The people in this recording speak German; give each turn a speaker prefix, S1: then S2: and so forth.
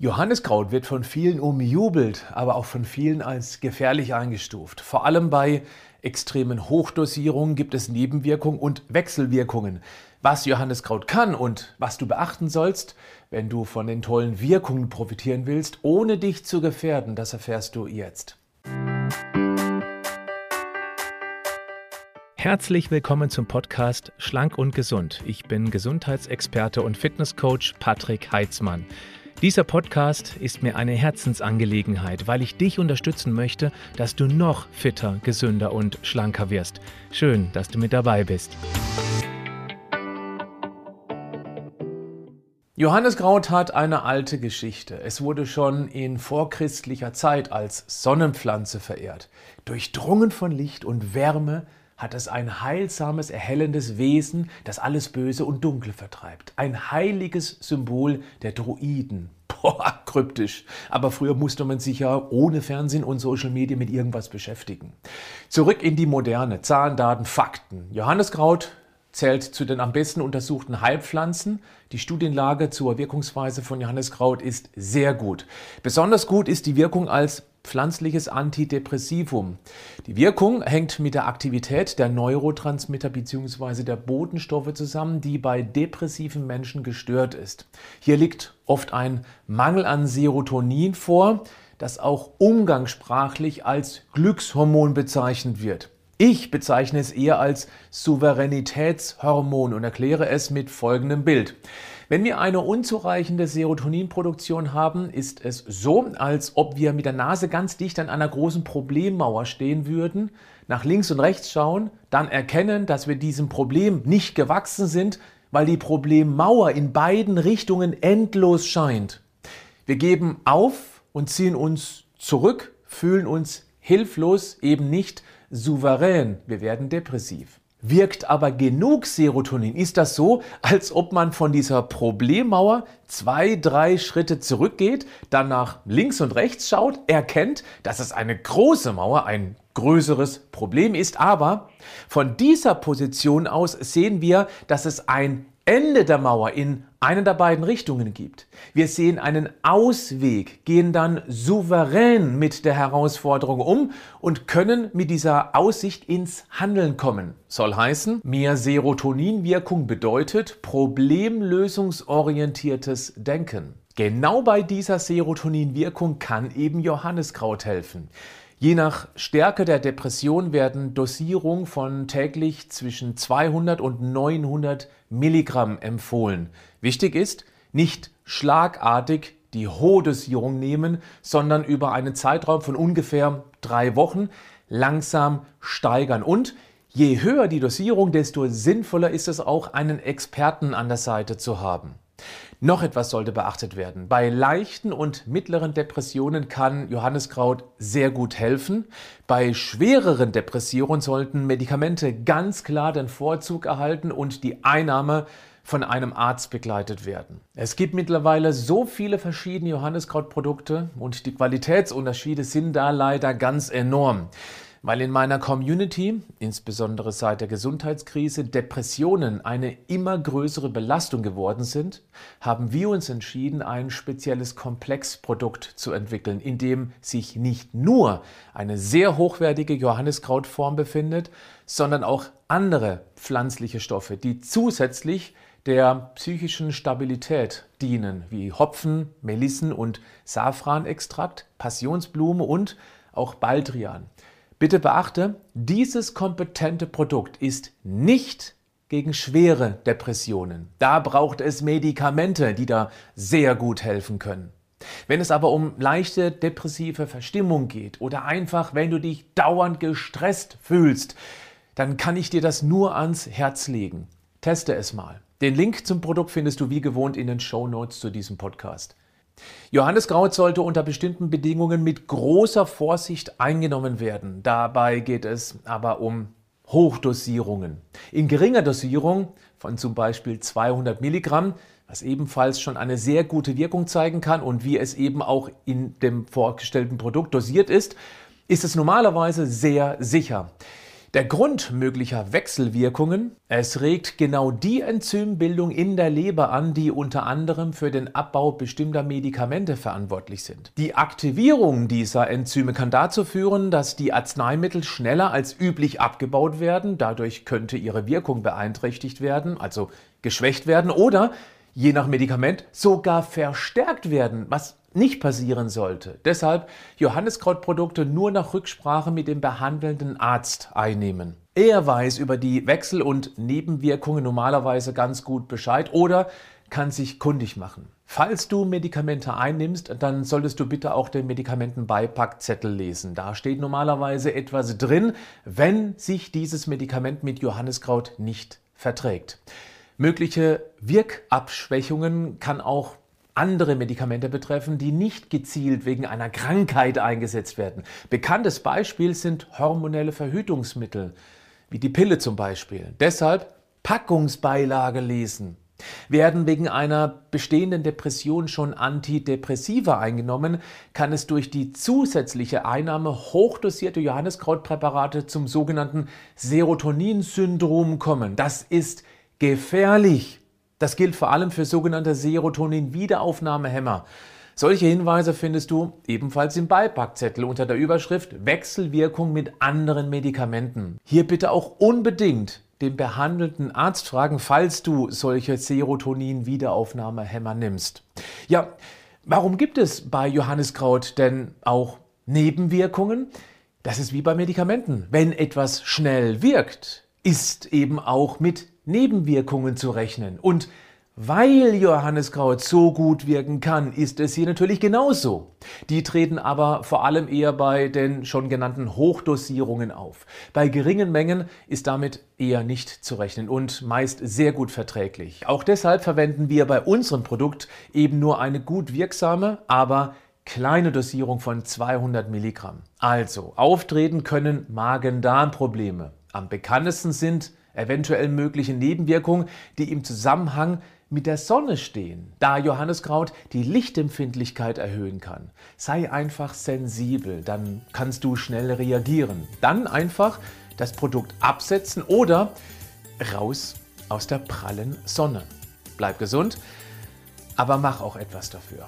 S1: Johanniskraut wird von vielen umjubelt, aber auch von vielen als gefährlich eingestuft. Vor allem bei extremen Hochdosierungen gibt es Nebenwirkungen und Wechselwirkungen. Was Johanniskraut kann und was du beachten sollst, wenn du von den tollen Wirkungen profitieren willst, ohne dich zu gefährden, das erfährst du jetzt. Herzlich willkommen zum Podcast Schlank und Gesund. Ich bin Gesundheitsexperte und Fitnesscoach Patrick Heitzmann. Dieser Podcast ist mir eine Herzensangelegenheit, weil ich dich unterstützen möchte, dass du noch fitter, gesünder und schlanker wirst. Schön, dass du mit dabei bist. Johanneskraut hat eine alte Geschichte. Es wurde schon in vorchristlicher Zeit als Sonnenpflanze verehrt. Durchdrungen von Licht und Wärme hat es ein heilsames, erhellendes Wesen, das alles Böse und Dunkle vertreibt. Ein heiliges Symbol der Druiden. Boah, kryptisch. Aber früher musste man sich ja ohne Fernsehen und Social Media mit irgendwas beschäftigen. Zurück in die Moderne. Zahlen, Daten, Fakten. Johanneskraut zählt zu den am besten untersuchten Heilpflanzen. Die Studienlage zur Wirkungsweise von Johanneskraut ist sehr gut. Besonders gut ist die Wirkung als pflanzliches Antidepressivum. Die Wirkung hängt mit der Aktivität der Neurotransmitter bzw. der Botenstoffe zusammen, die bei depressiven Menschen gestört ist. Hier liegt oft ein Mangel an Serotonin vor, das auch umgangssprachlich als Glückshormon bezeichnet wird. Ich bezeichne es eher als Souveränitätshormon und erkläre es mit folgendem Bild. Wenn wir eine unzureichende Serotoninproduktion haben, ist es so, als ob wir mit der Nase ganz dicht an einer großen Problemmauer stehen würden, nach links und rechts schauen, dann erkennen, dass wir diesem Problem nicht gewachsen sind, weil die Problemmauer in beiden Richtungen endlos scheint. Wir geben auf und ziehen uns zurück, fühlen uns hilflos, eben nicht souverän, wir werden depressiv. Wirkt aber genug Serotonin, ist das so, als ob man von dieser Problemmauer zwei, drei Schritte zurückgeht, dann nach links und rechts schaut, erkennt, dass es eine große Mauer, ein größeres Problem ist, aber von dieser Position aus sehen wir, dass es ein Ende der Mauer in eine der beiden Richtungen gibt. Wir sehen einen Ausweg, gehen dann souverän mit der Herausforderung um und können mit dieser Aussicht ins Handeln kommen. Soll heißen, mehr Serotoninwirkung bedeutet problemlösungsorientiertes Denken. Genau bei dieser Serotoninwirkung kann eben Johanniskraut helfen. Je nach Stärke der Depression werden Dosierungen von täglich zwischen 200 und 900 Milligramm empfohlen. Wichtig ist, nicht schlagartig die hohe Dosierung nehmen, sondern über einen Zeitraum von ungefähr drei Wochen langsam steigern. Und je höher die Dosierung, desto sinnvoller ist es auch, einen Experten an der Seite zu haben. Noch etwas sollte beachtet werden. Bei leichten und mittleren Depressionen kann Johanniskraut sehr gut helfen. Bei schwereren Depressionen sollten Medikamente ganz klar den Vorzug erhalten und die Einnahme von einem Arzt begleitet werden. Es gibt mittlerweile so viele verschiedene Johanniskrautprodukte und die Qualitätsunterschiede sind da leider ganz enorm. Weil in meiner Community, insbesondere seit der Gesundheitskrise, Depressionen eine immer größere Belastung geworden sind, haben wir uns entschieden, ein spezielles Komplexprodukt zu entwickeln, in dem sich nicht nur eine sehr hochwertige Johanniskrautform befindet, sondern auch andere pflanzliche Stoffe, die zusätzlich der psychischen Stabilität dienen, wie Hopfen, Melissen und Safranextrakt, Passionsblume und auch Baldrian. Bitte beachte, dieses kompetente Produkt ist nicht gegen schwere Depressionen. Da braucht es Medikamente, die da sehr gut helfen können. Wenn es aber um leichte depressive Verstimmung geht oder einfach, wenn du dich dauernd gestresst fühlst, dann kann ich dir das nur ans Herz legen. Teste es mal. Den Link zum Produkt findest du wie gewohnt in den Show Notes zu diesem Podcast. Johanniskraut sollte unter bestimmten Bedingungen mit großer Vorsicht eingenommen werden. Dabei geht es aber um Hochdosierungen. In geringer Dosierung von zum Beispiel 200 Milligramm, was ebenfalls schon eine sehr gute Wirkung zeigen kann und wie es eben auch in dem vorgestellten Produkt dosiert ist, ist es normalerweise sehr sicher. Der Grund möglicher Wechselwirkungen, es regt genau die Enzymbildung in der Leber an, die unter anderem für den Abbau bestimmter Medikamente verantwortlich sind. Die Aktivierung dieser Enzyme kann dazu führen, dass die Arzneimittel schneller als üblich abgebaut werden, dadurch könnte ihre Wirkung beeinträchtigt werden, also geschwächt werden oder je nach Medikament sogar verstärkt werden, was nicht passieren sollte. Deshalb Johanniskrautprodukte nur nach Rücksprache mit dem behandelnden Arzt einnehmen. Er weiß über die Wechsel- und Nebenwirkungen normalerweise ganz gut Bescheid oder kann sich kundig machen. Falls du Medikamente einnimmst, dann solltest du bitte auch den Medikamentenbeipackzettel lesen. Da steht normalerweise etwas drin, wenn sich dieses Medikament mit Johanniskraut nicht verträgt. Mögliche Wirkabschwächungen kann auch andere Medikamente betreffen, die nicht gezielt wegen einer Krankheit eingesetzt werden. Bekanntes Beispiel sind hormonelle Verhütungsmittel, wie die Pille zum Beispiel. Deshalb Packungsbeilage lesen. Werden wegen einer bestehenden Depression schon Antidepressiva eingenommen, kann es durch die zusätzliche Einnahme hochdosierter Johanniskrautpräparate zum sogenannten Serotoninsyndrom kommen. Das ist gefährlich. Das gilt vor allem für sogenannte Serotonin-Wiederaufnahmehämmer. Solche Hinweise findest du ebenfalls im Beipackzettel unter der Überschrift Wechselwirkung mit anderen Medikamenten. Hier bitte auch unbedingt den behandelnden Arzt fragen, falls du solche Serotonin-Wiederaufnahmehämmer nimmst. Ja, warum gibt es bei Johanniskraut denn auch Nebenwirkungen? Das ist wie bei Medikamenten. Wenn etwas schnell wirkt, ist eben auch mit Nebenwirkungen zu rechnen. Und weil Johanniskraut so gut wirken kann, ist es hier natürlich genauso. Die treten aber vor allem eher bei den schon genannten Hochdosierungen auf. Bei geringen Mengen ist damit eher nicht zu rechnen und meist sehr gut verträglich. Auch deshalb verwenden wir bei unserem Produkt eben nur eine gut wirksame, aber kleine Dosierung von 200 Milligramm. Also, auftreten können Magen-Darm-Probleme. Am bekanntesten sind eventuell mögliche Nebenwirkungen, die im Zusammenhang mit der Sonne stehen, da Johanniskraut die Lichtempfindlichkeit erhöhen kann. Sei einfach sensibel, dann kannst du schnell reagieren. Dann einfach das Produkt absetzen oder raus aus der prallen Sonne. Bleib gesund, aber mach auch etwas dafür.